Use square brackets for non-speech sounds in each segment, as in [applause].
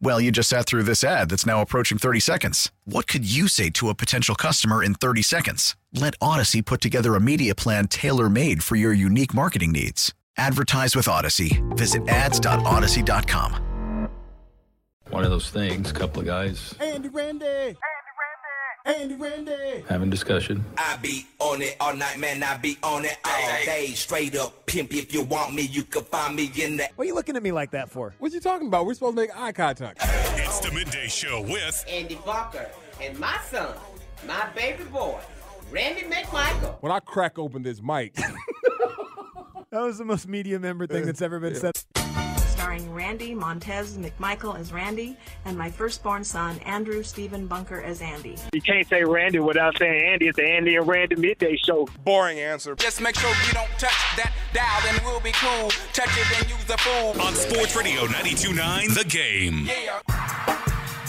Well, you just sat through this ad that's now approaching 30 seconds. What could you say to a potential customer in 30 seconds? Let Audacy put together a media plan tailor made for your unique marketing needs. Advertise with Audacy. Visit ads.audacy.com. One of those things, A couple of guys Andy Randy. Andy Randy. having discussion. I be on it all night, man. I be on it all day. Straight up pimp. If you want me, you can find me in the. What are you looking at me like that for? What you talking about? We're supposed to make eye contact. It's the midday show with Andy Barker and my son, my baby boy, Randy McMichael. When I crack open this mic, [laughs] That was the most media member thing that's ever been said. Starring Randy Montez McMichael as Randy and my firstborn son Andrew Stephen Bunker as Andy. You can't say Randy without saying Andy. It's the Andy and Randy midday show. boring answer Just make sure you don't touch that dial, then we'll be cool. Touch it and use the fool. on Sports Radio 92.9 The Game.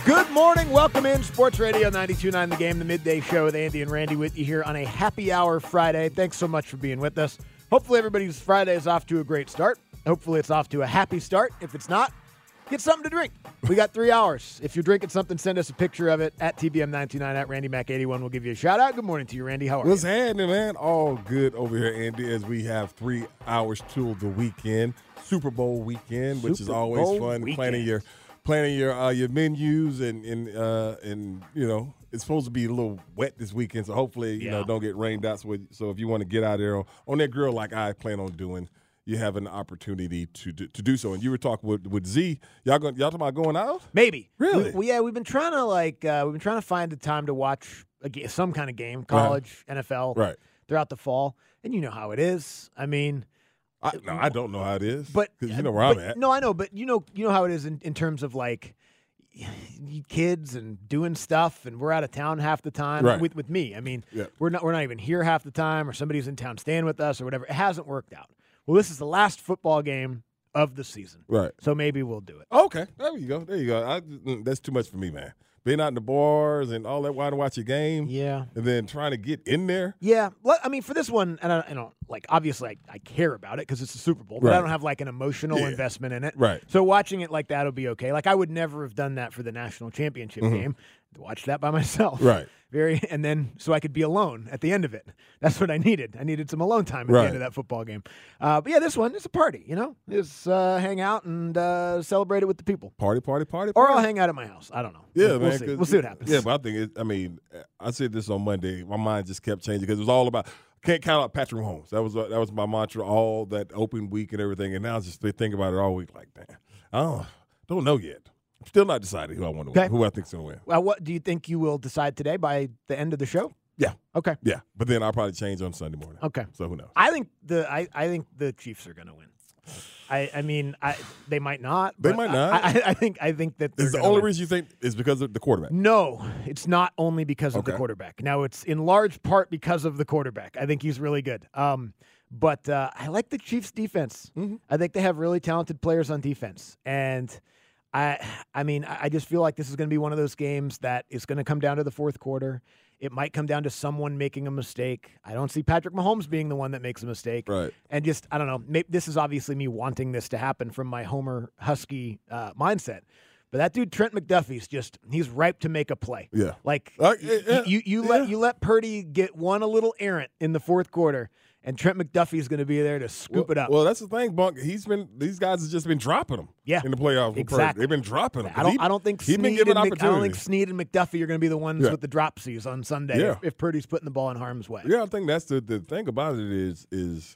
Good morning. Welcome in Sports Radio 92.9 The Game, the midday show with Andy and Randy with you here on a happy hour Friday. Thanks so much for being with us. Hopefully everybody's Friday is off to a great start. Hopefully it's off to a happy start. If it's not, get something to drink. We got three hours. If you're drinking something, send us a picture of it at TBM99 at Randy Mac81. We'll give you a shout out. Good morning to you, Randy. How are what's you? happening, man? All good over here, Andy, as we have three hours till the weekend, Super Bowl weekend, which is always Bowl fun. weekend. Planning your planning your uh, your menus and and uh, and you know it's supposed to be a little wet this weekend, so hopefully you know don't get rained out. So, so if you want to get out there on, on that grill like I plan on doing. You have an opportunity to do, to do so, and you were talking with, with Z. Y'all going, y'all talking about going out? Maybe. Really? We, we- yeah, we've been trying to like uh, we've been trying to find the time to watch a some kind of game, college, NFL, Right. throughout the fall. And you know how it is. I mean, I, no, I don't know how it is, but uh, you know where I'm at. No, I know, but you know, you know how it is in, in terms of like kids and doing stuff, and we're out of town half the time. Right. With with me, I mean, Yeah. we're not we're not even here half the time, or somebody's in town staying with us, or whatever. It hasn't worked out. Well, this is the last football game of the season, Right. so maybe we'll do it. Okay, there you go. There you go. I, mm, that's too much for me, man. Being out in the bars and all that, while to watch a game, Yeah. and then trying to get in there. Yeah, well, I mean, for this one, and I, I don't like obviously I, I care about it because it's the Super Bowl, but I don't have like an emotional Yeah. investment in it. Right. So watching it like that will be okay. Like I would never have done that for the national championship Mhm. game. Watch that by myself. Right. Very, [laughs] and then so I could be alone at the end of it. That's what I needed. I needed some alone time at the end of that football game. Uh, but yeah, this one is a party. You know, is uh, hang out and uh, celebrate it with the people, Party, party, party, or. I'll hang out at my house. I don't know. Yeah, we'll, man. We'll see. We'll see what happens. Yeah, but I think it, I mean, I said this on Monday. My mind just kept changing because it was all about can't count out Patrick Mahomes. That was that was my mantra all that open week and everything. And now I just think about it all week. Like, damn, I don't, don't know yet. Still not decided who I want to Okay. win, who I think's going to win. Well, what do you think you will decide today by the end of the show? Yeah, Okay. yeah. But then I'll probably change on Sunday morning. Okay. So who knows? I think the I, I think the Chiefs are going to win. I I mean I they might not. They might not. I, I think I think that the only win. reason you think is because of the quarterback? No, it's not only because of the quarterback. Now it's in large part because of the quarterback. I think he's really good. Um, but uh, I like the Chiefs' defense. Mm-hmm. I think they have really talented players on defense, and I I mean I just feel like this is going to be one of those games that is going to come down to the fourth quarter. It might come down to someone making a mistake. I don't see Patrick Mahomes being the one that makes a mistake. Right. And just, I don't know, maybe this is obviously me wanting this to happen from my Homer Husky uh, mindset. But that dude Trent McDuffie's just he's ripe to make a play. Yeah. Like Uh, yeah, you you let you let Purdy get one a little errant in the fourth quarter and Trent McDuffie is going to be there to scoop well, it up. Well, that's the thing, Bunk. He's been these guys have just been dropping them. Yeah. in the playoffs. Exactly. They've been dropping them. I don't. I don't think he's been given and Mc- I don't think. Sneed and McDuffie are going to be the ones Yeah. with the dropsies on Sunday Yeah. if, if Purdy's putting the ball in harm's way. Yeah, I think that's the the thing about it is is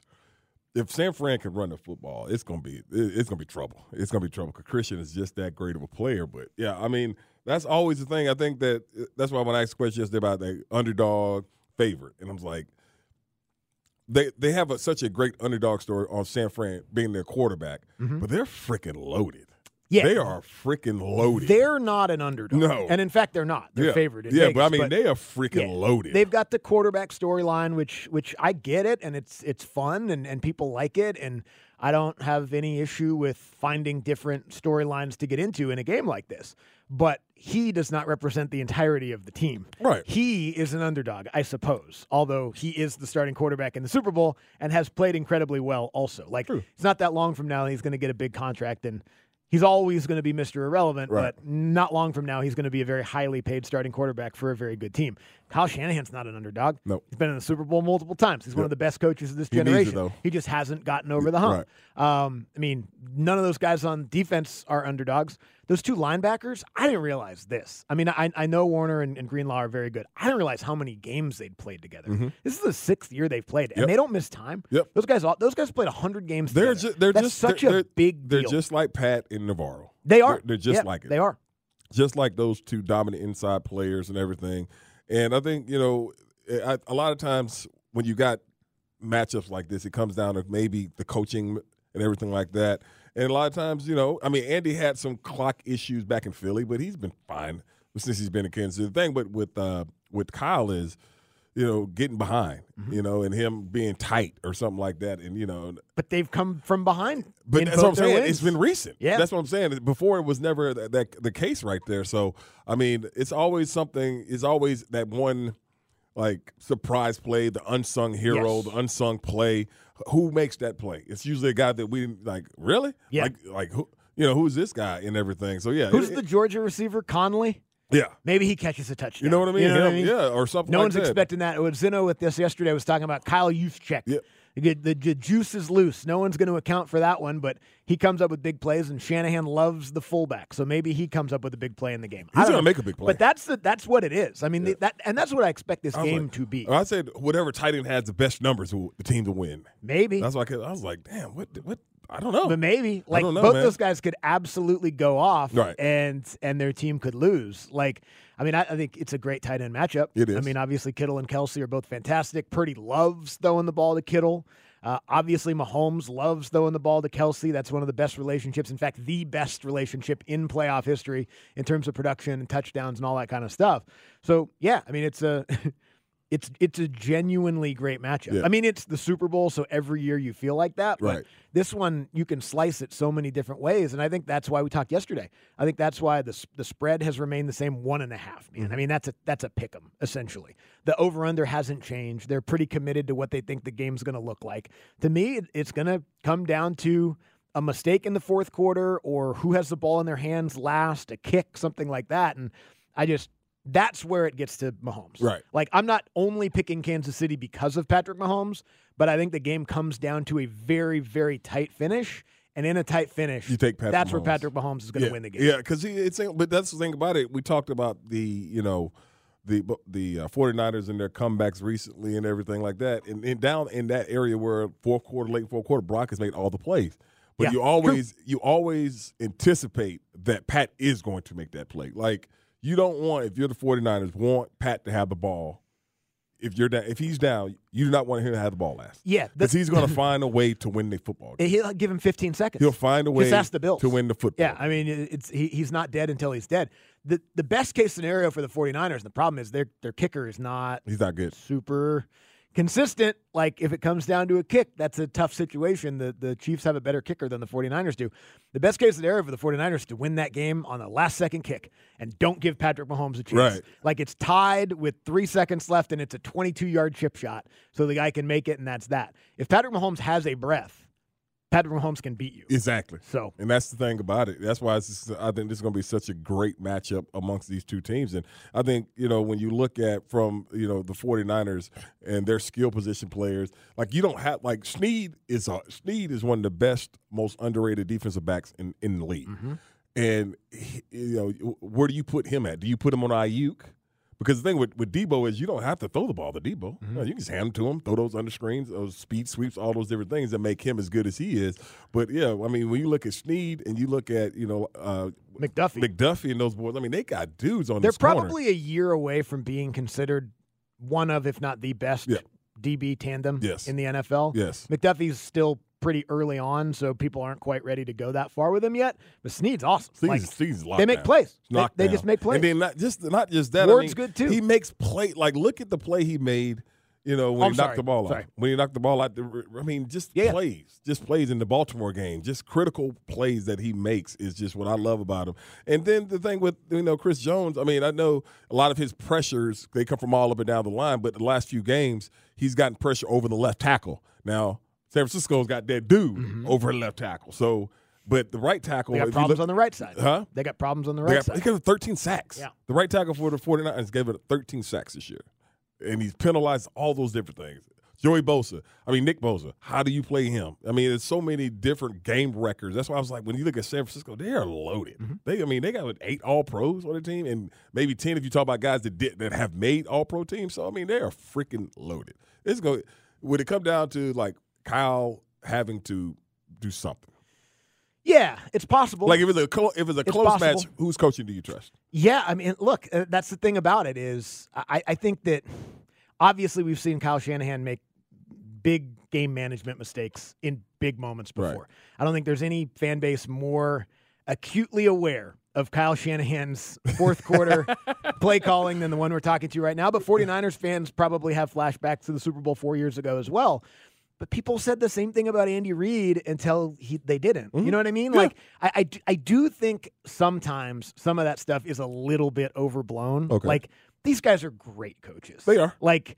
if San Fran can run the football, it's gonna be it's gonna be trouble. It's gonna be trouble because Christian is just that great of a player. But yeah, I mean that's always the thing. I think that that's why when I asked the question yesterday about the underdog favorite, and I was like, they they have a, such a great underdog story on San Fran being their quarterback, but they're freaking loaded. Mm-hmm. Yeah. they are freaking loaded. They're not an underdog. No. and in fact, they're not. They're yeah. favored. In yeah, Vegas, but I mean they are freaking yeah, loaded. They've got the quarterback storyline, which which I get it, and it's it's fun, and and people like it, and I don't have any issue with finding different storylines to get into in a game like this. But he does not represent the entirety of the team. Right. He is an underdog, I suppose. Although he is the starting quarterback in the Super Bowl and has played incredibly well. Also, like it's not that long from now he's going to get a big contract and. He's always going to be Mr. Irrelevant, Right. but not long from now, he's going to be a very highly paid starting quarterback for a very good team. Kyle Shanahan's not an underdog. Nope. He's been in the Super Bowl multiple times. He's one of the best coaches of this He it, generation. though. He just hasn't gotten over the hump. Um, I mean, none of those guys on defense are underdogs. Those two linebackers, I didn't realize this. I mean, I, I know Warner and, and Greenlaw are very good. I didn't realize how many games they'd played together. This is the sixth year they've played, and Mm-hmm. Yep. they don't miss time. Yep. Those guys, all- those guys played hundred games. They're together. just they're That's just such they're, a big They're deal. just like Pat and Navarro. They are. They're, they're just Yeah, like it. They are. Just like those two dominant inside players and everything. And I think you know, I, a lot of times when you got matchups like this, it comes down to maybe the coaching and everything like that. And a lot of times, you know, I mean, Andy had some clock issues back in Philly, but he's been fine since he's been in Kansas. The thing, but with uh, with Kyle is, you know, getting behind, Mm-hmm. you know, and him being tight or something like that, and you know, But they've come from behind. but that's what I'm saying. wins. It's been recent. Yeah. that's what I'm saying. Before it was never that, that the case right there. So I mean, it's always something. It's always that one like surprise play, the unsung hero, Yes. the unsung play. Who makes that play? It's usually a guy that we like. Really? Yeah. Like like who? You know who's this guy and everything. So yeah, Who's it- the Georgia receiver? Conley. Yeah. Maybe he catches a touchdown. You know what I mean? You know what I mean? Yeah, or something. No like one's that. expecting that. Zeno with this yesterday was talking about Kyle Juszczyk. Yep. The, the, the juice is loose. No one's going to account for that one, but he comes up with big plays, and Shanahan loves the fullback, so maybe he comes up with a big play in the game. He's gonna make a big play. but that's the, that's what it is. I mean, the- that and that's what I expect this I game like- to be. I said whatever tight end has the best numbers, the team to win. Maybe, That's why I, I was like, damn, what? What? I don't know. but maybe like don't know, both man. those guys could absolutely go off, Right. and and their team could lose. Like, I mean, I, I think it's a great tight end matchup. It I mean, obviously Kittle and Kelce are both fantastic. Purdy loves throwing the ball to Kittle. Uh, obviously, Mahomes loves throwing the ball to Kelce. That's one of the best relationships. In fact, the best relationship in playoff history in terms of production and touchdowns and all that kind of stuff. So, yeah, I mean, it's a. [laughs] It's it's a genuinely great matchup. Yeah. I mean, it's the Super Bowl, so every year you feel like that. But Right. this one you can slice it so many different ways, and I think that's why we talked yesterday. I think that's why the the spread has remained the same one and a half. Mm-hmm. Man, I mean that's a that's a pick 'em essentially. The over under hasn't changed. They're pretty committed to what they think the game's going to look like. To me, it's going to come down to a mistake in the fourth quarter or who has the ball in their hands last, a kick, something like that, and I just. That's where it gets to Mahomes. Right. Like I'm not only picking Kansas City because of Patrick Mahomes, but I think the game comes down to a very, very tight finish. And in a tight finish, You take Patrick that's where Patrick Mahomes is going to yeah. win the game. Yeah, because it's but that's the thing about it. We talked about the you know the the uh, 49ers and their comebacks recently and everything like that, and, and down in that area where fourth quarter, late fourth quarter, Brock has made all the plays. But Yeah, you true. always you always anticipate that Pat is going to make that play. Like you don't want if you're the 49ers want Pat to have the ball. If you're down, if he's down, you do not want him to have the ball last. Yeah, because he's going [laughs] to find a way to win the football game. He'll give him 15 seconds. He'll find a way ask the Bills. to win the football. Yeah, I mean, it's he, he's not dead until he's dead. The the best case scenario for the 49ers, and the problem is their their kicker is not He's not good. super consistent. Like if it comes down to a kick, that's a tough situation. The the Chiefs have a better kicker than the 49ers do. The best case scenario for the 49ers is to win that game on a last second kick and don't give Patrick Mahomes a chance. Right. Like it's tied with 3 seconds left and it's a 22-yard chip shot so the guy can make it and that's that. If Patrick Mahomes has a breath Patrick Mahomes can beat you. Exactly. So, and that's the thing about it. That's why just, I think this is going to be such a great matchup amongst these two teams. And I think, you know, when you look at from, you know, the 49ers and their skill position players, like you don't have like Sneed is a, Sneed is one of the best, most underrated defensive backs in, in the league. Mm-hmm. And he- you know, where do you put him at? Do you put him on Aiyuk? Because the thing with, with Deebo is you don't have to throw the ball to Deebo. Mm-hmm. You, can just hand him to him, throw those under screens, those speed sweeps, all those different things that make him as good as he is. But yeah, I mean, when you look at Sneed and you look at you know uh, McDuffie, McDuffie and those boys, I mean, they got dudes on they're this corner. probably a year away from being considered one of, if not the best Yeah. DB tandem Yes. in the NFL. Yes. McDuffie's still pretty early on, so people aren't quite ready to go that far with him yet. But Sneed's awesome. Sneed's, Like, Sneed's they make lockdown. plays. They, they just make plays. And then not just not just that. Ward's I mean, good, too. He makes play like look at the play he made. You know when Oh, he I'm knocked sorry. the ball Sorry. out. When he knocked the ball out, the, I mean, just yeah. plays, just plays in the Baltimore game, just critical plays that he makes is just what I love about him. And then the thing with you know Chris Jones, I mean, I know a lot of his pressures they come from all up and down the line, but the last few games he's gotten pressure over the left tackle. Now San Francisco's got that dude over left tackle, so. But the right tackle, Mm-hmm. they got problems look- on the right side. Huh? They got problems on the they right got, side. he gave it 13 sacks. Yeah. The right tackle for the 49ers gave it 13 sacks this year. And he's penalized all those different things. Joey Bosa, I mean, Nick Bosa, how do you play him? I mean, there's so many different game records. That's why I was like, when you look at San Francisco, they are loaded. Mm-hmm. They, I mean, they got what, eight all pros on the team and maybe 10 if you talk about guys that did that have made all pro teams. So, I mean, they are freaking loaded. It's going, would it come down to like Kyle having to do something? yeah, it's possible. Like if it's a if it's a It's close possible. match, whose coaching do you trust? Yeah, I mean, look, uh, that's the thing about it is I, I think that obviously we've seen Kyle Shanahan make big game management mistakes in big moments Right. before. I don't think there's any fan base more acutely aware of Kyle Shanahan's fourth quarter [laughs] play calling than the one we're talking to right now. But 49ers fans probably have flashbacks to the Super Bowl four years ago as well. But people said the same thing about Andy Reid until he, they didn't. You mm-hmm. know what I mean? Like, I I do think sometimes some of that stuff is a little bit overblown. Okay. Like, these guys are great coaches. They are. Like,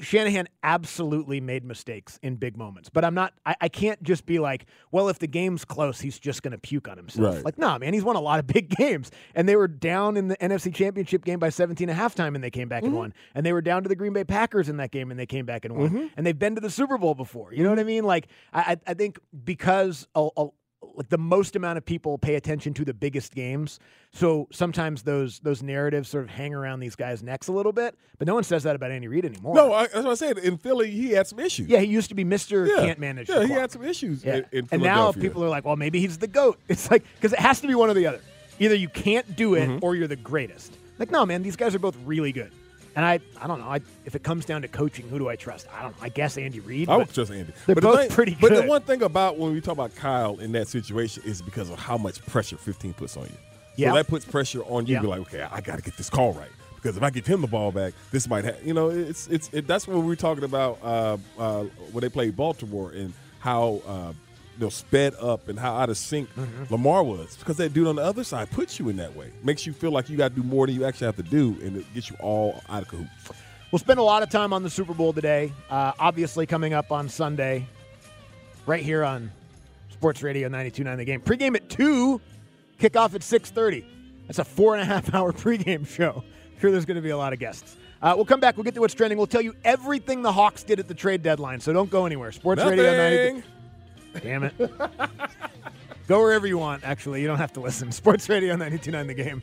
Shanahan absolutely made mistakes in big moments. But I'm not, I, I can't just be like, well, if the game's close, he's just going to puke on himself. Right. Like, nah, man, he's won a lot of [laughs] big games. And they were down in the NFC Championship game by 17 at halftime and they came back and mm-hmm. won. And they were down to the Green Bay Packers in that game and they came back and won. Mm-hmm. And they've been to the Super Bowl before. You know what I mm-hmm. mean? Like, I, I I think because a, a, like the most amount of people pay attention to the biggest games, so sometimes those those narratives sort of hang around these guys' necks a little bit. But no one says that about Andy Reid anymore. No, I, that's what I said. In Philly, he had some issues. yeah, he used to be Mister Yeah. Can't Manage. Yeah, he had some issues Yeah. in, in and now people are like, well, maybe he's the goat. [laughs] It's like because it has to be one or the other. Either you can't do it Mm-hmm. or you're the greatest. Like, no, man, these guys are both really good. And I, I don't know. I, if it comes down to coaching, who do I trust? I don't. I guess Andy Reid. I would trust Andy. They're but the both thing- pretty But the one thing about when we talk about Kyle in that situation is because of how much pressure 15 puts on you. Yeah. So that puts pressure on you. Yeah. Be like, okay, I got to get this call right because if I give him the ball back, this might have. You know, it's it's it, that's what we were talking about uh, uh, when they played Baltimore and how. Uh, you know, sped up and how out of sync Mm-hmm. Lamar was because that dude on the other side puts you in that way, makes you feel like you got to do more than you actually have to do, and it gets you all out of cahoots. We'll spend a lot of time on the Super Bowl today. Uh, obviously, coming up on Sunday, right here on Sports Radio 92.9 The Game. Pregame at 2, kickoff at 6.30. That's a four and a half [laughs] hour pregame show. Sure, there's going to be a lot of guests. Uh, we'll come back. We'll get to what's trending. We'll tell you everything the Hawks did at the trade deadline, so don't go anywhere. Sports Radio 92. Damn it. go wherever you want, actually. You don't have to listen. Sports Radio 92.9 The Game.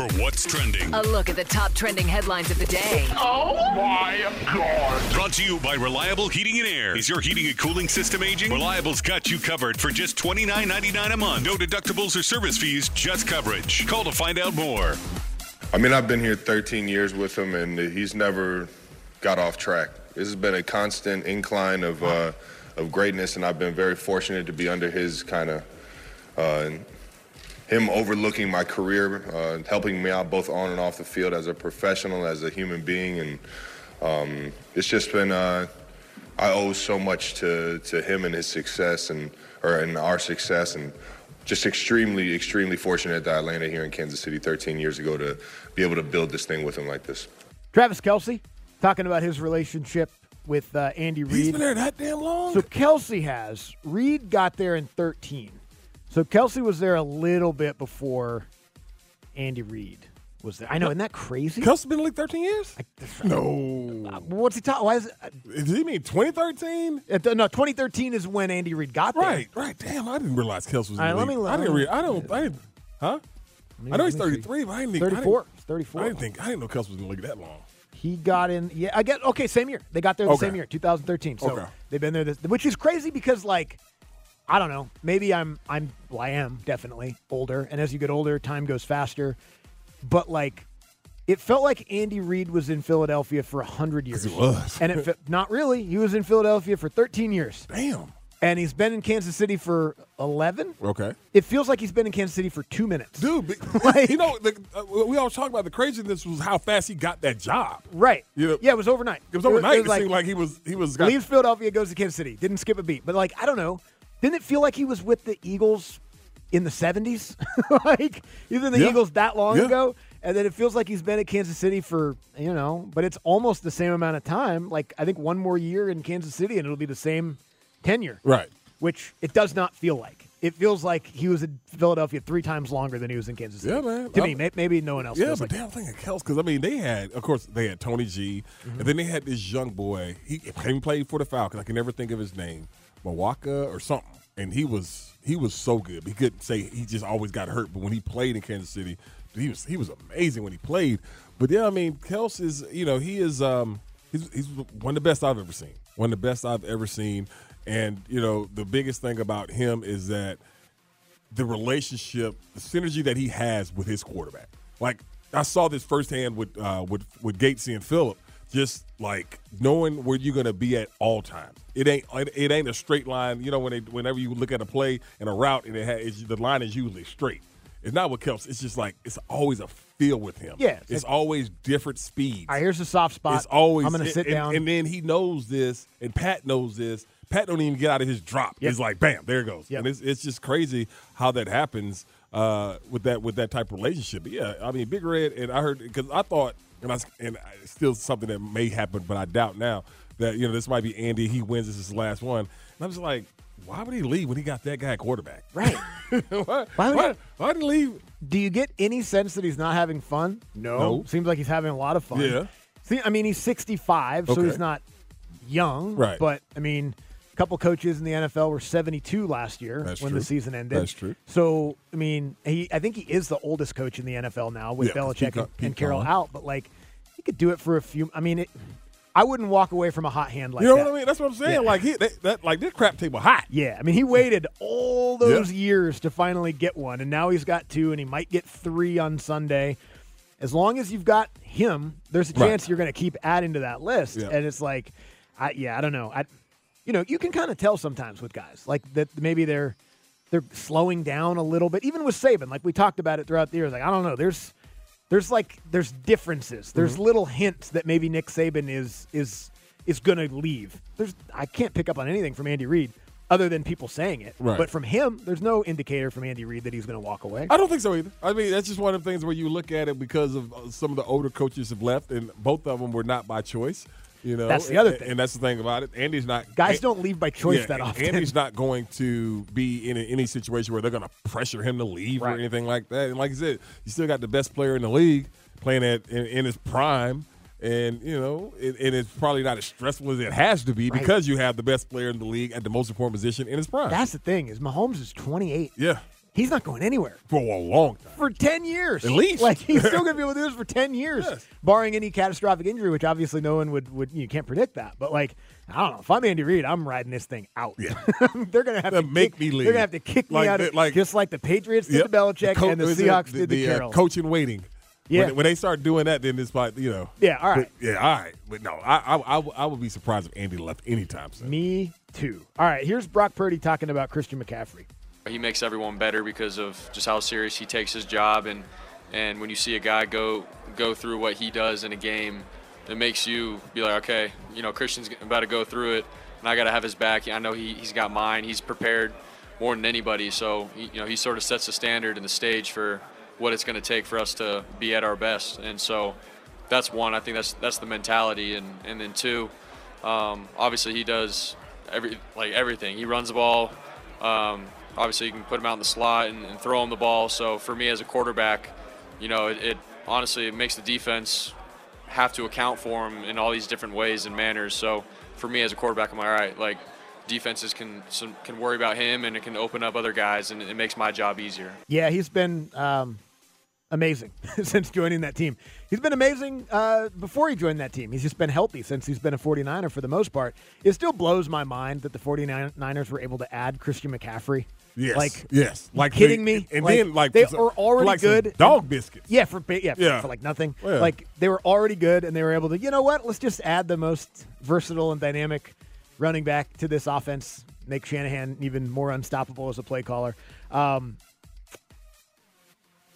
For What's Trending. A look at the top trending headlines of the day. Oh my God. Brought to you by Reliable Heating and Air. Is your heating and cooling system aging? Reliable's got you covered for just $29.99 a month. No deductibles or service fees, just coverage. Call to find out more. I mean, I've been here 13 years with him, and he's never got off track. This has been a constant incline of uh, of greatness, and I've been very fortunate to be under his kind of uh, him overlooking my career, uh, helping me out both on and off the field as a professional, as a human being, and um, it's just been. Uh, I owe so much to to him and his success, and or and our success, and just extremely, extremely fortunate that I landed here in Kansas City 13 years ago to be able to build this thing with him like this. Travis Kelce talking about his relationship with uh, Andy Reid. He's been there that damn long. So Kelce has. Reid got there in 13. So Kelce was there a little bit before Andy Reid was there. I know, isn't that crazy? Kelce's been in the league 13 years? no. Uh, what's he talking? Why is it? Uh, Does he mean 2013? Uh, no, 2013 is when Andy Reid got there. Right, right. Damn, I didn't realize Kelce was in All the right, let league. me- I didn't let read. I don't. I didn't. Huh? me- I know he's let me see. 33, but I didn't think. I 34. didn't- It's 34. I didn't think. I didn't know Kelce was in the league that long. He got in. Yeah, I get. Okay, same year. They got there the Okay. same year, 2013. So Okay. they've been there, this, which is crazy because like, I don't know. Maybe I'm. I'm. Well, I am definitely older, and as you get older, time goes faster. But like, it felt like Andy Reid was in Philadelphia for hundred years. he was. and it fe- [laughs] not really. He was in Philadelphia for 13 years. Damn. And he's been in Kansas City for 11. Okay. It feels like he's been in Kansas City for two minutes. Dude, but- [laughs] [laughs] you know, the, uh, we always talk about the craziness was how fast he got that job. Right. You know, yeah, it was overnight. It was overnight. It, was like- seemed like he was he was got, leaves Philadelphia, goes to Kansas City. Didn't skip a beat. But like, I don't know. Didn't it feel like he was with the Eagles in the seventies? [laughs] like he was in the Yeah. Eagles that long Yeah. ago, and then it feels like he's been at Kansas City for you know, but it's almost the same amount of time. Like I think one more year in Kansas City, and it'll be the same tenure. Right. Which it does not feel like. It feels like he was in Philadelphia three times longer than he was in Kansas City. Yeah, man. To I'm- me, may- maybe no one else. Yeah, but like damn thing at Kels, because I mean they had, of course, they had Tony G, Mm-hmm. and then they had this young boy. He he played for the Falcons. I can never think of his name, Moeaki or something. And he was he was so good. He couldn't say he just always got hurt, but when he played in Kansas City, he was he was amazing when he played. But yeah, I mean, Kels is you know he is um he's he's one of the best I've ever seen. One of the best I've ever seen. And you know the biggest thing about him is that the relationship, the synergy that he has with his quarterback. Like I saw this firsthand with uh, with with Gatesy and Philip. Just like knowing where you're gonna be at all times. It ain't it ain't a straight line. You know when they whenever you look at a play and a route and it has it's, the line is usually straight. It's not what Kelps. It's just like it's always a feel with him. Yeah, it's always different speeds. All right, here's a soft spot. It's always. I'm going to and- sit and- down. and then he knows this, and Pat knows this. Pat don't even get out of his drop. Yep. He's like, bam, there it goes. Yep. And it's it's just crazy how that happens uh, with that with that type of relationship. But yeah, I mean, Big Red, and I heard because I thought, and I and I- it's still something that may happen, but I doubt now that you know this might be Andy. He wins this is his last one, and I'm just like, why would he leave when he got that guy quarterback? [laughs] Right. why, Why would why, he- why did he leave? Do you get any sense that he's not having fun? No. No. Seems like he's having a lot of fun. Yeah. See, I mean, he's 65, so he's not young. Right. But, I mean, couple coaches in the NFL were 72 last year That's when true. the season ended. That's true. So, I mean, he I think he is the oldest coach in the NFL now with Yeah, Belichick Pete and, Pete and Carroll out. But, like, he could do it for a few. I mean, it, I wouldn't walk away from a hot hand like that. you know that. what I mean? That's what I'm saying. Yeah. Like he, that, that, like this crap table hot. Yeah, I mean, he waited all those years to finally get one, and now he's got two, and he might get three on Sunday. As long as you've got him, there's a Right. chance you're going to keep adding to that list. Yeah. And it's like, I, yeah, I don't know. I, you know, you can kind of tell sometimes with guys like that. Maybe they're they're slowing down a little bit. Even with Saban, like we talked about it throughout the years. Like I don't know, there's there's like there's differences. There's Mm-hmm. little hints that maybe Nick Saban is is is going to leave. There's I can't pick up on anything from Andy Reid. other than people saying it. Right. But from him, there's no indicator from Andy Reid that he's going to walk away. I don't think so either. I mean, that's just one of the things where you look at it because of uh, some of the older coaches have left, and both of them were not by choice. You know, That's the other thing. and that's the thing about it. Andy's not Guys An- don't leave by choice yeah, that often. Andy's not going to be in any situation where they're going to pressure him to leave or anything like that. And like I said, you still got the best player in the league playing at in, in his prime. And you know, it, and it's probably not as stressful as it has to be Right. because you have the best player in the league at the most important position in his prime. That's the thing is Mahomes is 28. yeah, He's not going anywhere for a long time. for 10 years. At least. Like he's still going to be able to do this for [laughs] 10 years, Yes. barring any catastrophic injury, which obviously no one would would you can't predict that. But like I don't know, if I'm Andy Reid, I'm riding this thing out. Yeah. [laughs] they're going to have to make kick, me leave. They're going to have to kick Like me out, the- of, like- just like the Patriots did Yep. to Belichick co- and the Seahawks the, did to the, uh, Carroll. coach in waiting. Yeah. When, when they start doing that, then it's like you know. Yeah, all right. But, yeah, all right. But no, I, I, I, I would be surprised if Andy left anytime soon. Me too. All right, here's Brock Purdy talking about Christian McCaffrey. He makes everyone better because of just how serious he takes his job, and and when you see a guy go go through what he does in a game, it makes you be like, okay, you know, Christian's about to go through it, and I got to have his back. I know he he's got mine. He's prepared more than anybody, so you know he sort of sets the standard and the stage for what it's going to take for us to be at our best, and so that's one. I think that's that's the mentality, and and then two, um, obviously he does every like everything. He runs the ball. Um, obviously, you can put him out in the slot and, and throw him the ball. So for me as a quarterback, you know, it, it honestly it makes the defense have to account for him in all these different ways and manners. So for me as a quarterback, I'm like, all right, like defenses can some, can worry about him and it can open up other guys, and it makes my job easier. Yeah, he's been um, amazing [laughs] since joining that team. He's been amazing uh, before he joined that team. He's just been healthy since he's been a 49er for the most part. It still blows my mind that the 49ers were able to add Christian McCaffrey. Yes. Like, yes. Like kidding they- me? And then like they for are already like good. Dog biscuits. Yeah, for ba- yeah, for, for like nothing. Yeah. Like they were already good, and they were able to. You know what? Let's just add the most versatile and dynamic running back to this offense. Make Shanahan even more unstoppable as a play caller. Um,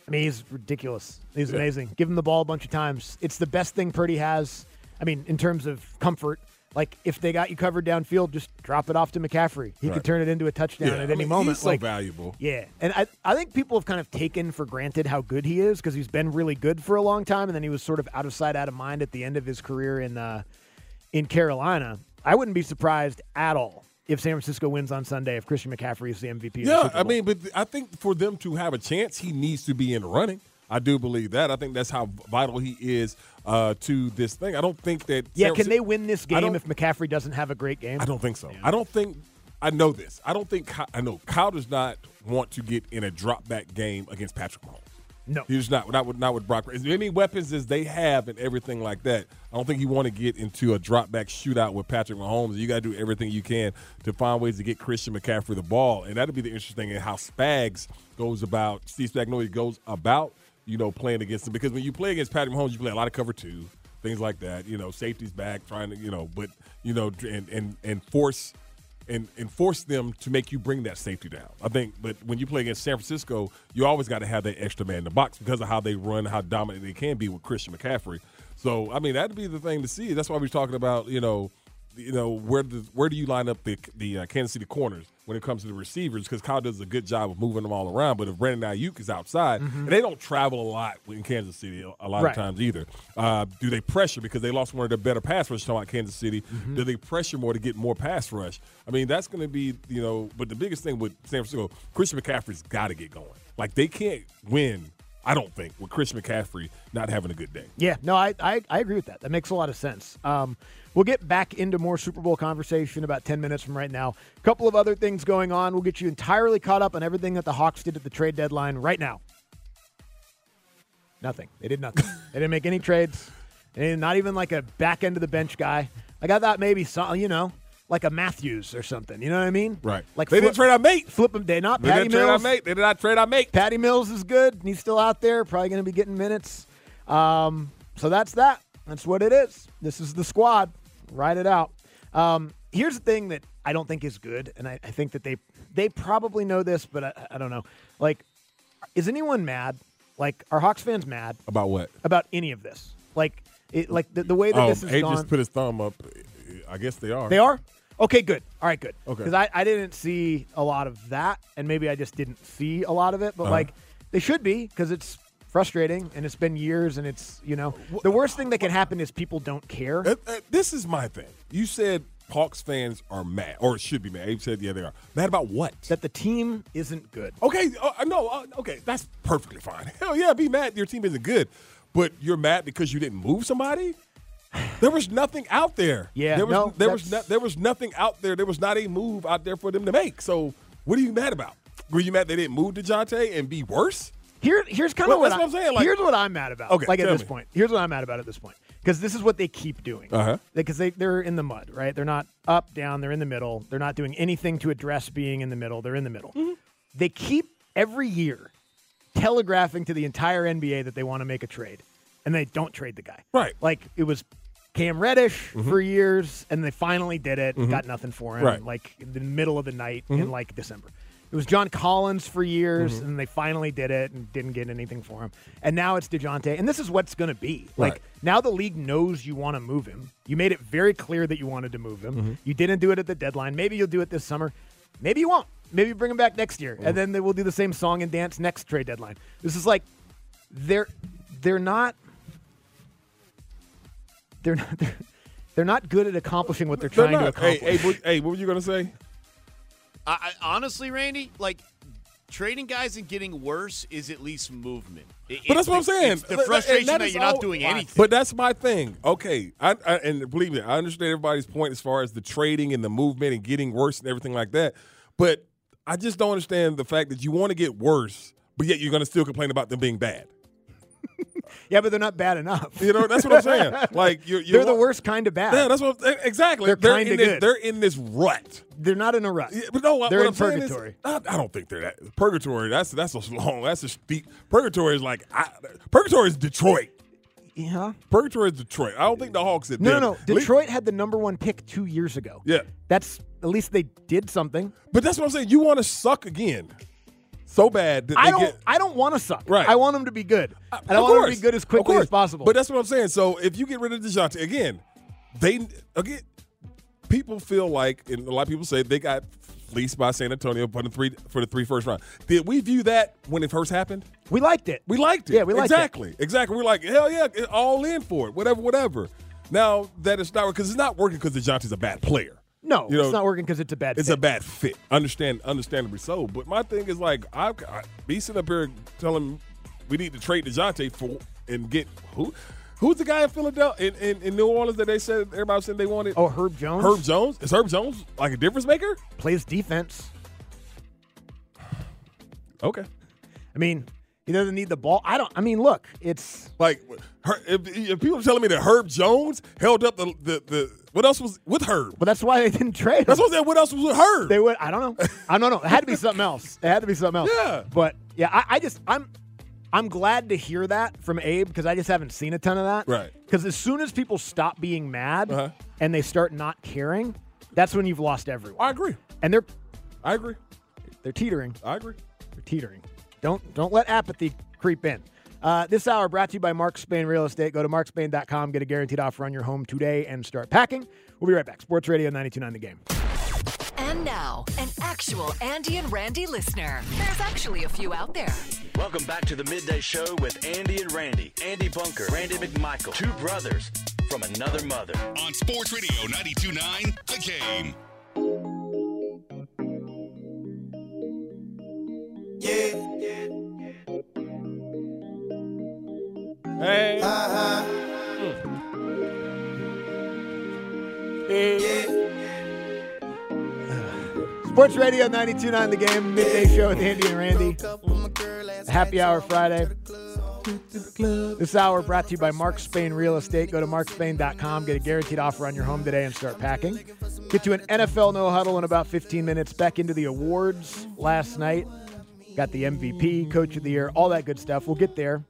I mean, he's ridiculous. He's Yeah. amazing. Give him the ball a bunch of times. It's the best thing Purdy has. I mean, in terms of comfort. Like if they got you covered downfield, just drop it off to McCaffrey. He Right. could turn it into a touchdown Yeah, at I any mean, moment. He's so like, valuable. yeah, and I, I think people have kind of taken for granted how good he is because he's been really good for a long time, and then he was sort of out of sight, out of mind at the end of his career in uh, in Carolina. I wouldn't be surprised at all if San Francisco wins on Sunday if Christian McCaffrey is the MVP. of the Yeah, Super I mean, but I think for them to have a chance, he needs to be in the running. I do believe that. I think that's how vital he is uh, to this thing. I don't think that. yeah, San can they win this game if McCaffrey doesn't have a great game? I don't think so. I don't think. I know this. I don't think. I know Kyle does not want to get in a drop back game against Patrick Mahomes. No, he's not. Not with not with Brock. As many weapons as they have and everything like that, I don't think you want to get into a drop back shootout with Patrick Mahomes. You got to do everything you can to find ways to get Christian McCaffrey the ball, and that'll be the interesting thing in how Spags goes about. Steve Spagnuolo goes about you know playing against him because when you play against Patrick Mahomes, you play a lot of cover two, things like that. You know, safety's back, trying to you know, but you know, and and and force and, and force them to make you bring that safety down. I think, but when you play against San Francisco, you always got to have that extra man in the box because of how they run, how dominant they can be with Christian McCaffrey. So, I mean, that'd be the thing to see. That's why we're talking about, you know, you know where the where do you line up the the uh, Kansas City corners when it comes to the receivers? Because Kyle does a good job of moving them all around. But if Brandon Aiyuk is outside, and they don't travel a lot in Kansas City a- lot Right. of times either. Uh, do they pressure because they lost one of their better pass rush? Talking about Kansas City, do they pressure more to get more pass rush? I mean, that's going to be you know. But the biggest thing with San Francisco, Christian McCaffrey's got to get going. Like they can't win. I don't think with Christian McCaffrey not having a good day. Yeah, no, I, I, I agree with that. That makes a lot of sense. Um, we'll get back into more Super Bowl conversation about 10 minutes from right now. A couple of other things going on. We'll get you entirely caught up on everything that the Hawks did at the trade deadline right now. Nothing. They did nothing. [laughs] they didn't make any trades. And not even like a back end of the bench guy. Like I thought maybe some, you know, like a Matthews or something. You know what I mean? Right. Like They didn't trade our mate. Flip him. They not They Patty didn't trade our Mills. mate. They did not trade our mate. Patty Mills is good, he's still out there, probably going to be getting minutes. Um, so that's that. That's what it is. This is the squad. Ride it out. Um, here's the thing that I don't think is good, and I, I think that they they probably know this, but I, I don't know. Like, is anyone mad? Like, are Hawks fans mad About what? about any of this? Like, it, like the, the way that Oh, this is Abe gone. just put his thumb up. I guess they are. They are. Okay, good. All right, good. Okay. Because I, I didn't see a lot of that, and maybe I just didn't see a lot of it. But Uh-huh. like, they should be because it's frustrating and it's been years, and it's you know the worst thing that can happen is people don't care. Uh, uh, this is my thing. You said Hawks fans are mad, or should be mad. Abe said, yeah, they are. Mad about what? That the team isn't good. Okay, uh, no, uh, okay, that's perfectly fine. [laughs] Hell yeah, be mad your team isn't good. But you're mad because you didn't move somebody? There was nothing out there. [sighs] Yeah, there was no, there was no, there was nothing out there. There was not a move out there for them to make. So what are you mad about? Were you mad they didn't move Dejounte and be worse? Here, here's kind Well, of what, I, what I'm saying, like- here's what I'm mad about. Okay, like at this me. point, here's what I'm mad about at this point because this is what they keep doing. Uh-huh. Because they they're in the mud, right? They're not up, down. They're in the middle. They're not doing anything to address being in the middle. They're in the middle. Mm-hmm. They keep every year telegraphing to the entire NBA that they want to make a trade, and they don't trade the guy. Right. Like it was Cam Reddish for years, and they finally did it. Mhm. Got nothing for him. Right. Like in the middle of the night in Mhm. like December. It was John Collins for years, Mhm. and they finally did it and didn't get anything for him. And now it's DeJounte, and this is what's going to be. Like now the league knows you want to move him. You made it very clear that you wanted to move him. Mhm. You didn't do it at the deadline. Maybe you'll do it this summer. Maybe you won't. Maybe bring him back next year, and then they will do the same song and dance next trade deadline. This is like they're they're not they're not they're, [laughs] they're not good at accomplishing what they're They're trying to not. Hey, accomplish. hey, what, hey, what were you gonna say? I, I, honestly, Randy, like trading guys and getting worse is at least movement. It- But that's what I'm saying. the That- that- frustration that that, is you're not doing anything. But that's my thing. Okay, I, I, and believe me, I understand everybody's point as far as the trading and the movement and getting worse and everything like that. But I just don't understand the fact that you want to get worse, but yet you're going to still complain about them being bad. Yeah, but they're not bad enough. You know, that's what I'm saying. [laughs] Like you're, you're they're the worst kind of bad. Yeah, that's what exactly. They're They're in this, good. They're in this rut. They're not in a rut. Yeah, but no, they're in I'm saying is- purgatory. I, I don't think they're that purgatory. That's that's a long. That's a steep. Purgatory is like I, purgatory is Detroit. Yeah. Purgatory is Detroit. I don't think the Hawks at No, no. Least- Detroit had the number one pick two years ago. Yeah. That's at least they did something. But that's what I'm saying. You want to suck again, so bad that I they don't. get. I don't want to suck. Right. I want them to be good, uh, and I want them to be good as quickly as possible. But that's what I'm saying. So if you get rid of Dejounte again, they again, people feel like, and a lot of people say they got fleeced by San Antonio for the three for the three first round. Did we view that when it first happened? we liked it. We liked it. Yeah, we liked it. exactly, exactly. We're like, hell yeah, all in for it. Whatever, whatever. Now that it's not because it's not working because Dejounte's a bad player. No, You know, it's not working because it's a bad. It's fit. a bad fit. Understand, understandably so. But my thing is like, I, I be sitting up here telling we need to trade Dejounte for and get who? Who's the guy in Philadelphia in, in, in New Orleans that they said everybody said they wanted? Oh, Herb Jones. Herb Jones is Herb Jones like a difference maker? plays defense. [sighs] Okay, I mean, he doesn't need the ball. I don't. I mean, look, it's like her, if, if people are telling me that Herb Jones held up the the, the what else was with Herb? But that's why they didn't trade. Him. That's what I. What else was with Herb? They would. I don't know. [laughs] I don't know. It had to be something else. It had to be something else. Yeah. But yeah, I, I just I'm I'm glad to hear that from Abe because I just haven't seen a ton of that. Right. Because as soon as people stop being mad Uh-huh. and they start not caring, that's when you've lost everyone. I agree. And they're I agree. they're teetering. I agree. They're teetering. Don't don't let apathy creep in. Uh, this hour brought to you by Mark Spain Real Estate. Go to markspain.com, get a guaranteed offer on your home today, and start packing. We'll be right back. Sports Radio 92.9 The Game. And now, an actual Andy and Randy listener. There's actually a few out there. Welcome back to the midday show with Andy and Randy. Andy Bunker, Randy McMichael, two brothers from another mother. On Sports Radio 92.9 The Game. Hey. Hmm. Sports Radio 92.9 The Game, midday show with Andy and Randy. Happy Hour Friday. This hour brought to you by Mark Spain Real Estate. Go to markspain.com, get a guaranteed offer on your home today, and start packing. Get to an NFL no huddle in about 15 minutes. Back into the awards last night. Got the MVP, Coach of the Year, all that good stuff. We'll get there.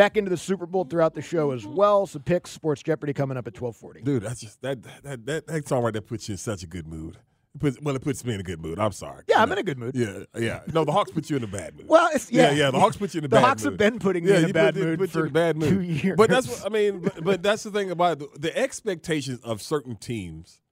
Back into the Super Bowl throughout the show as well. Some picks, Sports Jeopardy coming up at 1240. Dude, that's just that that that, that song right there puts you in such a good mood. It puts, well, it puts me in a good mood. I'm sorry. Yeah, I'm in a good mood. Yeah, yeah. No, the Hawks put you in a bad mood. Well, it's, yeah. yeah, The Hawks put you in a [laughs] The bad Hawks mood. The Hawks have been putting me yeah, in a bad put, mood put you in for a bad mood. two years. But that's what I mean. But, but that's the thing about it. the expectations of certain teams.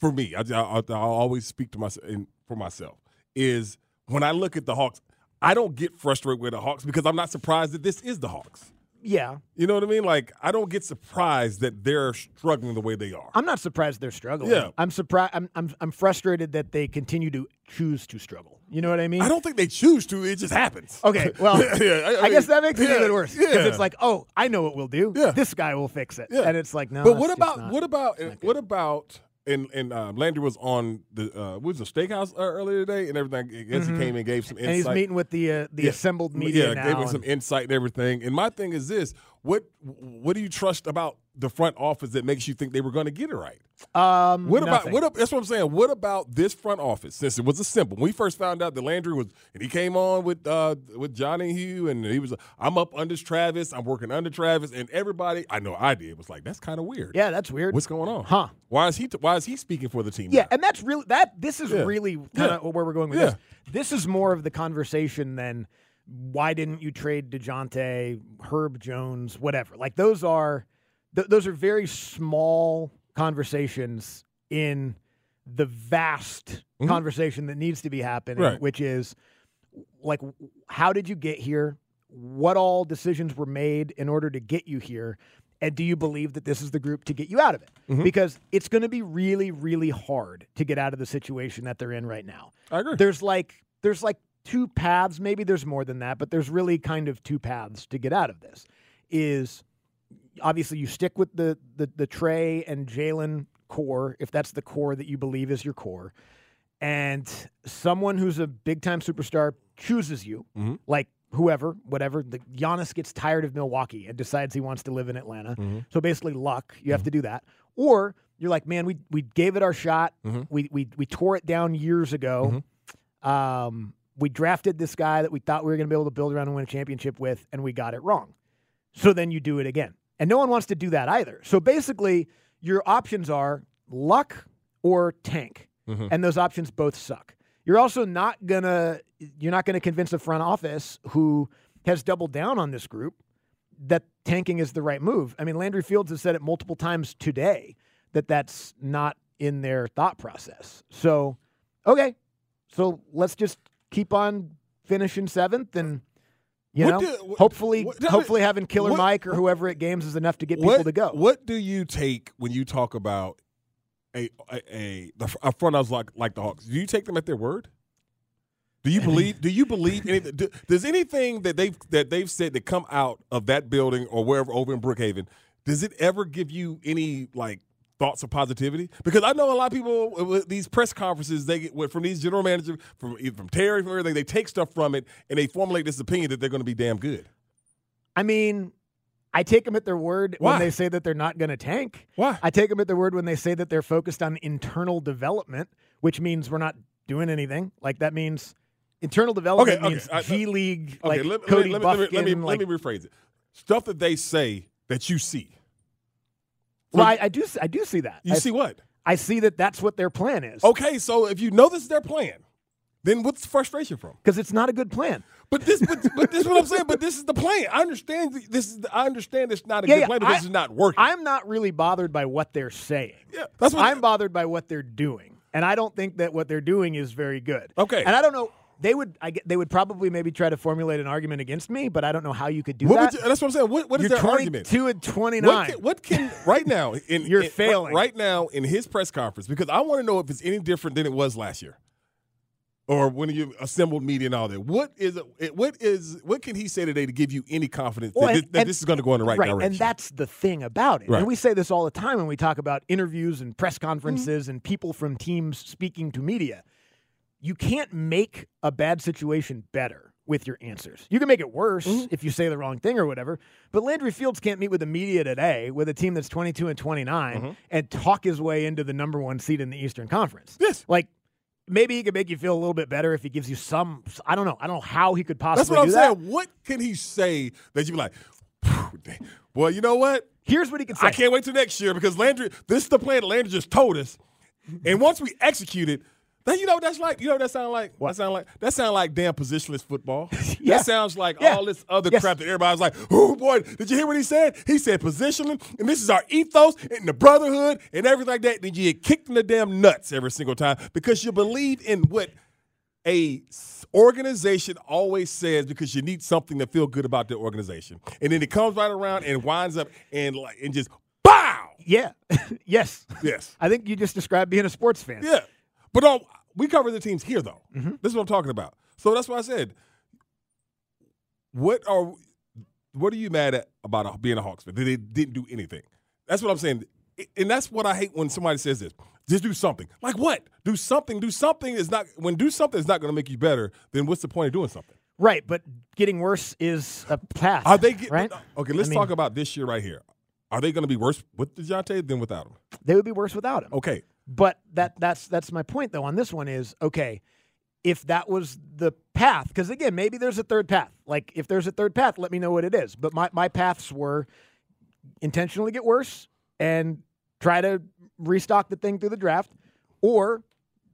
for me, I, I, I always speak to myself and for myself is when I look at the Hawks, I don't get frustrated with the Hawks because I'm not surprised that this is the Hawks. Yeah. You know what I mean? Like I don't get surprised that they're struggling the way they are. I'm not surprised they're struggling. Yeah. I'm surprised. I'm, I'm I'm frustrated that they continue to choose to struggle. You know what I mean? I don't think they choose to. It just happens. Okay, [laughs] well, Yeah, I, guess that makes it yeah, even worse because yeah. it's like, oh, I know what we'll do. Yeah. This guy will fix it, Yeah. and it's like, no. but what about not. what about what about and and uh, Landry was on the uh, what was the steakhouse uh, earlier today and everything. I guess Mhm. he came and gave some insight. And he's meeting with the uh, the Yeah. assembled media Yeah, gave him some insight and everything. And my thing is this: what what do you trust about the front office that makes you think they were going to get it right? Um, What about nothing. what? That's what I'm saying. What about this front office? Since it was a simple, when we first found out that Landry was, and he came on with uh with Johnny Hugh, and he was, I'm up under Travis, I'm working under Travis, and everybody, I know I did, was like, that's kind of weird. Yeah, that's weird. What's going on? Huh? Why is he? T- why is he speaking for the team? Yeah, and that's really that. This is Yeah. really kind Yeah. where we're going with Yeah. this. This is more of the conversation than why didn't you trade Dejounte, Herb Jones, whatever. Like those are th- those are very small conversations in the vast Mhm. conversation that needs to be happening, Right. which is like how did you get here? What all decisions were made in order to get you here? And do you believe that this is the group to get you out of it? Mhm. Because it's going to be really, really hard to get out of the situation that they're in right now. I agree. There's like there's like two paths. Maybe there's more than that, but there's really kind of two paths to get out of this. Is obviously you stick with the the, the Trey and Jalen core if that's the core that you believe is your core, and someone who's a big time superstar chooses you, Mhm. like whoever, whatever. The Giannis gets tired of Milwaukee and decides he wants to live in Atlanta. Mhm. So basically, luck. You have to do that, or you're like, man, we we gave it our shot. Mhm. We we we tore it down years ago. Um, we drafted this guy that we thought we were going to be able to build around and win a championship with, and we got it wrong. So then you do it again. And no one wants to do that either. So basically, your options are luck or tank. Mhm. And those options both suck. You're also not going to you're not going to convince the front office who has doubled down on this group that tanking is the right move. I mean, Landry Fields has said it multiple times today that that's not in their thought process. So, okay. So, let's just keep on finishing 7th and you What know, do- what- hopefully, what- hopefully having Killer Mike or whoever at games is enough to get people to go. What do you take when you talk about a a, a, the, a front office like like the Hawks? Do you take them at their word? Do you believe? do you believe? Anything, do, does anything that they've that they've said that come out of that building or wherever over in Brookhaven, does it ever give you any like thoughts of positivity? Because I know a lot of people with these press conferences they get from these general managers from from Terry from everything they take stuff from it and they formulate this opinion that they're going to be damn good. I mean, I take them at their word Why? when they say that they're not going to tank. Why? I take them at their word when they say that they're focused on internal development, which means we're not doing anything. Like that means internal development Okay, okay, means I- G League, Okay, like let, Cody let, me, let, me, Buffkin. let, me, let me rephrase it. Stuff that they say that you see. Well, I, I do, I do see that. You I, see what? I see that that's what their plan is. Okay, so if you know this is their plan, then what's the frustration from? because it's not a good plan. But this, but, but this is what I'm saying. But this is the plan. I understand this is. The, I understand it's not a Yeah, good yeah, plan, but I- this is not working. I'm not really bothered by what they're saying. Yeah, that's what I'm bothered by what they're doing, and I don't think that what they're doing is very good. Okay. and I don't know. They would, I get, they would probably maybe try to formulate an argument against me, but I don't know how you could do What that. you- that's what I'm saying. What, what is You're their argument? 22 and 29. What can, what can right now? In, [laughs] You're in- failing. right now in his press conference because I want to know if it's any different than it was last year, or when you assembled media and all that. What is it? What is what can he say today to give you any confidence Well, that, and- this, that and- this is going to go in the right, right, direction? And that's the thing about it. Right. And we say this all the time when we talk about interviews and press Mm-hmm. conferences and people from teams speaking to media. You can't make a bad situation better with your answers. You can make it worse Mm-hmm. if you say the wrong thing or whatever. But Landry Fields can't meet with the media today with a team that's 22 and 29 Mm-hmm. and talk his way into the number one seed in the Eastern Conference. Yes. Like, maybe he could make you feel a little bit better if he gives you some. I don't know. I don't know how he could possibly That's what I'm do saying. that. What can he say that you be like, well, you know what? Here's what he can say. I can't wait till next year because Landry, this is the plan that Landry just told us. And once we execute it, Then you know what that's like. You know what that sound like. What? That sound like that sound like damn positionless football. [laughs] Yeah. That sounds like Yeah. all this other Yes. crap that everybody's like, oh boy, did you hear what he said? He said positioning, and this is our ethos and the brotherhood and everything like that. Then you get kicked in the damn nuts every single time because you believe in what a organization always says because you need something to feel good about the organization, and then it comes right around and winds up and like and just bow. Yeah. [laughs] yes. Yes. I think you just described being a sports fan. Yeah. But um, we cover the teams here, though. Mm-hmm. This is what I'm talking about. So that's why I said, what are what are you mad at about being a Hawks fan? They didn't do anything. That's what I'm saying, and that's what I hate when somebody says this. Just do something. Like what? Do something. Do something is not when do something is not going to make you better. Then what's the point of doing something? Right, but getting worse is a path. Are they get, right? Okay, let's I mean, talk about this year right here. Are they going to be worse with Dejounte than without him? They would be worse without him. Okay, But that that's that's my point though on this one is okay, if that was the path, because again, maybe there's a third path. Like if there's a third path, let me know what it is. But my, my paths were intentionally get worse and try to restock the thing through the draft, or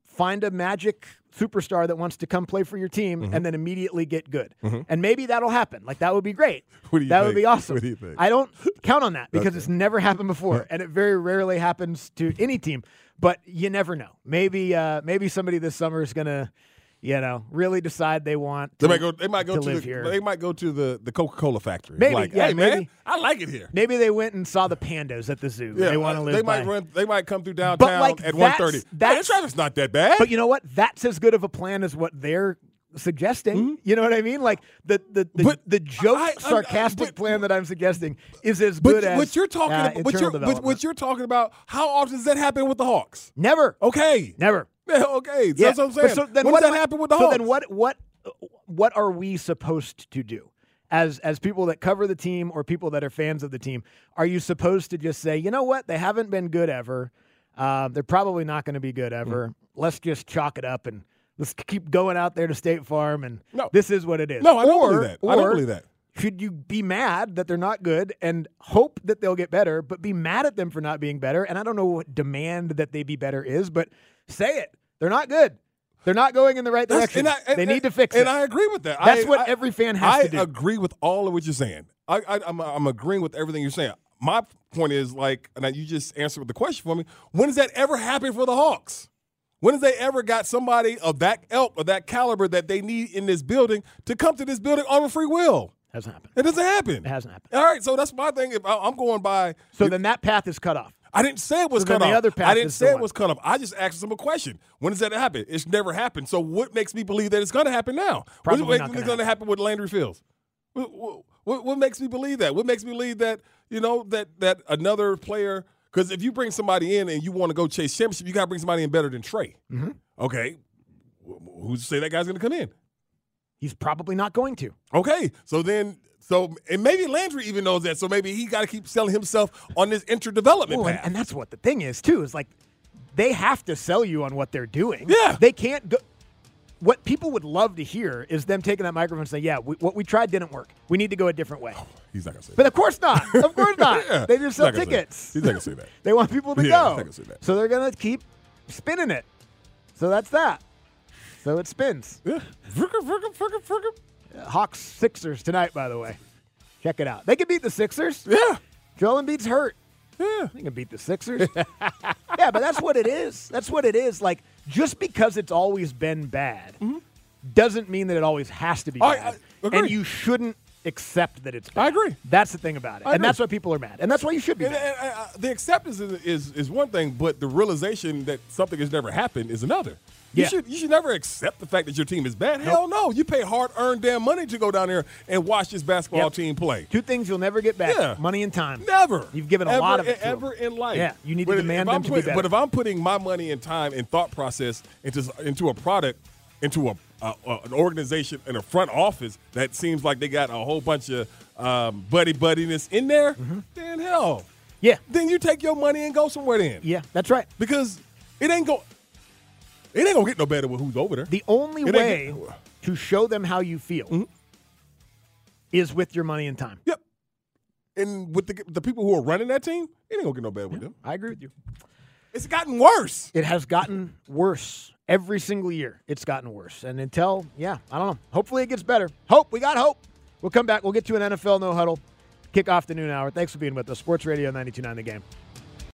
find a magic superstar that wants to come play for your team Mm-hmm. and then immediately get good. And maybe that'll happen. Like that would be great. [laughs] What do you that would be awesome. What do you think? I don't count on that because Okay. it's never happened before, [laughs] and it very rarely happens to any team. But you never know. Maybe uh, maybe somebody this summer is gonna, you know, really decide they want. they to- might go. They might go to to, live the. here. They might go to the the Coca Cola factory. Maybe, like, yeah, hey man, maybe. I like it here. Maybe they went and saw the pandas at the zoo. Yeah, they want to uh, live. They might by. run. They might come through downtown like, at one thirty. that's- the not that bad. But you know what? That's as good of a plan as what they're suggesting. You know what I mean? Like the the the, But the joke, I- I- sarcastic but- plan that I'm suggesting is as good as what you're talking uh, about, what you're, what, what you're talking about, how often does that happen with the Hawks? Never. Okay, Never. Yeah, okay, Yeah, that's what I'm but saying. So then when what does that I- happen with the so Hawks? then what what what are we supposed to do as as people that cover the team or people that are fans of the team? Are you supposed to just say, you know what, they haven't been good ever. Uh, they're probably not going to be good ever. Mm-hmm. Let's just chalk it up and let's keep going out there to State Farm and No. this is what it is. No, I don't Or- believe that. I don't believe that. Should you be mad that they're not good and hope that they'll get better, but be mad at them for not being better? And I don't know what demand that they be better is, but say it. They're not good. They're not going in the right direction. and I- and- they need to fix and it. And I agree with that. That's I- what I- every fan has I to do. I agree with all of what you're saying. I, I, I'm, I'm agreeing with everything you're saying. My point is like, and you just answered the question for me. When does that ever happen for the Hawks? When has they ever got somebody of that ilk or that caliber that they need in this building to come to this building on a free will? Hasn't happened. It doesn't happen. It hasn't happened. All right, so that's my thing. If I, I'm going by, So then that path is cut off. I didn't say it was So cut the off. other path I didn't say it was cut off. I just asked them a question. When does that happen? It's never happened. So what makes me believe that it's going to happen now? Probably what makes going to happen with Landry Fields? What, what- what, makes me believe that? What makes me believe that you know that that another player? Because if you bring somebody in and you want to go chase championship, you got to bring somebody in better than Trey. Mhm. Okay, Wh- who's to say that guy's going to come in? He's probably not going to. Okay, so then. So and maybe Landry even knows that. So maybe he got to keep selling himself on this interdevelopment and, path. and that's what the thing is too. Is like they have to sell you on what they're doing. Yeah. they can't go. What people would love to hear is them taking that microphone and saying, "Yeah, we, what we tried didn't work. We need to go a different way." [sighs] He's not going to say. That. But of course not. [laughs] Of course not. Yeah, They just sell tickets. he's not gonna say that. [laughs] they want people to Yeah, go. he's not gonna say that. So they're gonna keep spinning it. So that's that. So it spins. Yeah. Uh, Hawks Sixers tonight, by the way. Check it out. They can beat the Sixers. Yeah. Joel Embiid's hurt. Yeah. They can beat the Sixers. [laughs] yeah, but that's what it is. That's what it is. Like just because it's always been bad doesn't mean that it always has to be I- bad. I agree. and you shouldn't accept that it's bad. I agree. That's the thing about it. I and that's why people are mad. And that's why you should be And, mad. and, uh, the acceptance is, is is one thing, but the realization that something has never happened is another. You Yeah. should you should never accept the fact that your team is bad. Hell no. You pay hard earned damn money to go down there and watch this basketball Yep. team play. Two things you'll never get back. Yeah. Money and time. Never. You've given a ever, lot of it to ever them. in life. Yeah, you need to But if- demand them I'm to be put- better. But if I'm putting my money and time and thought process into into a product, into a, a, a- an organization in a front office that seems like they got a whole bunch of um, buddy buddiness in there, then hell, Mm-hmm. Yeah. then you take your money and go somewhere. Then Yeah, that's right. because it ain't go. It ain't gonna get no better with who's over there. The only It way Mm-hmm. to show them how you feel is with your money and time. Yep. And with the the people who are running that team, it ain't gonna get no better with them. I agree with you. It's gotten worse. It has gotten worse. Every single year, it's gotten worse. And until, yeah, I don't know. Hopefully it gets better. Hope. We got hope. We'll come back. We'll get to an NFL no huddle. Kick off the noon hour. Thanks for being with us. Sports Radio 929 The Game.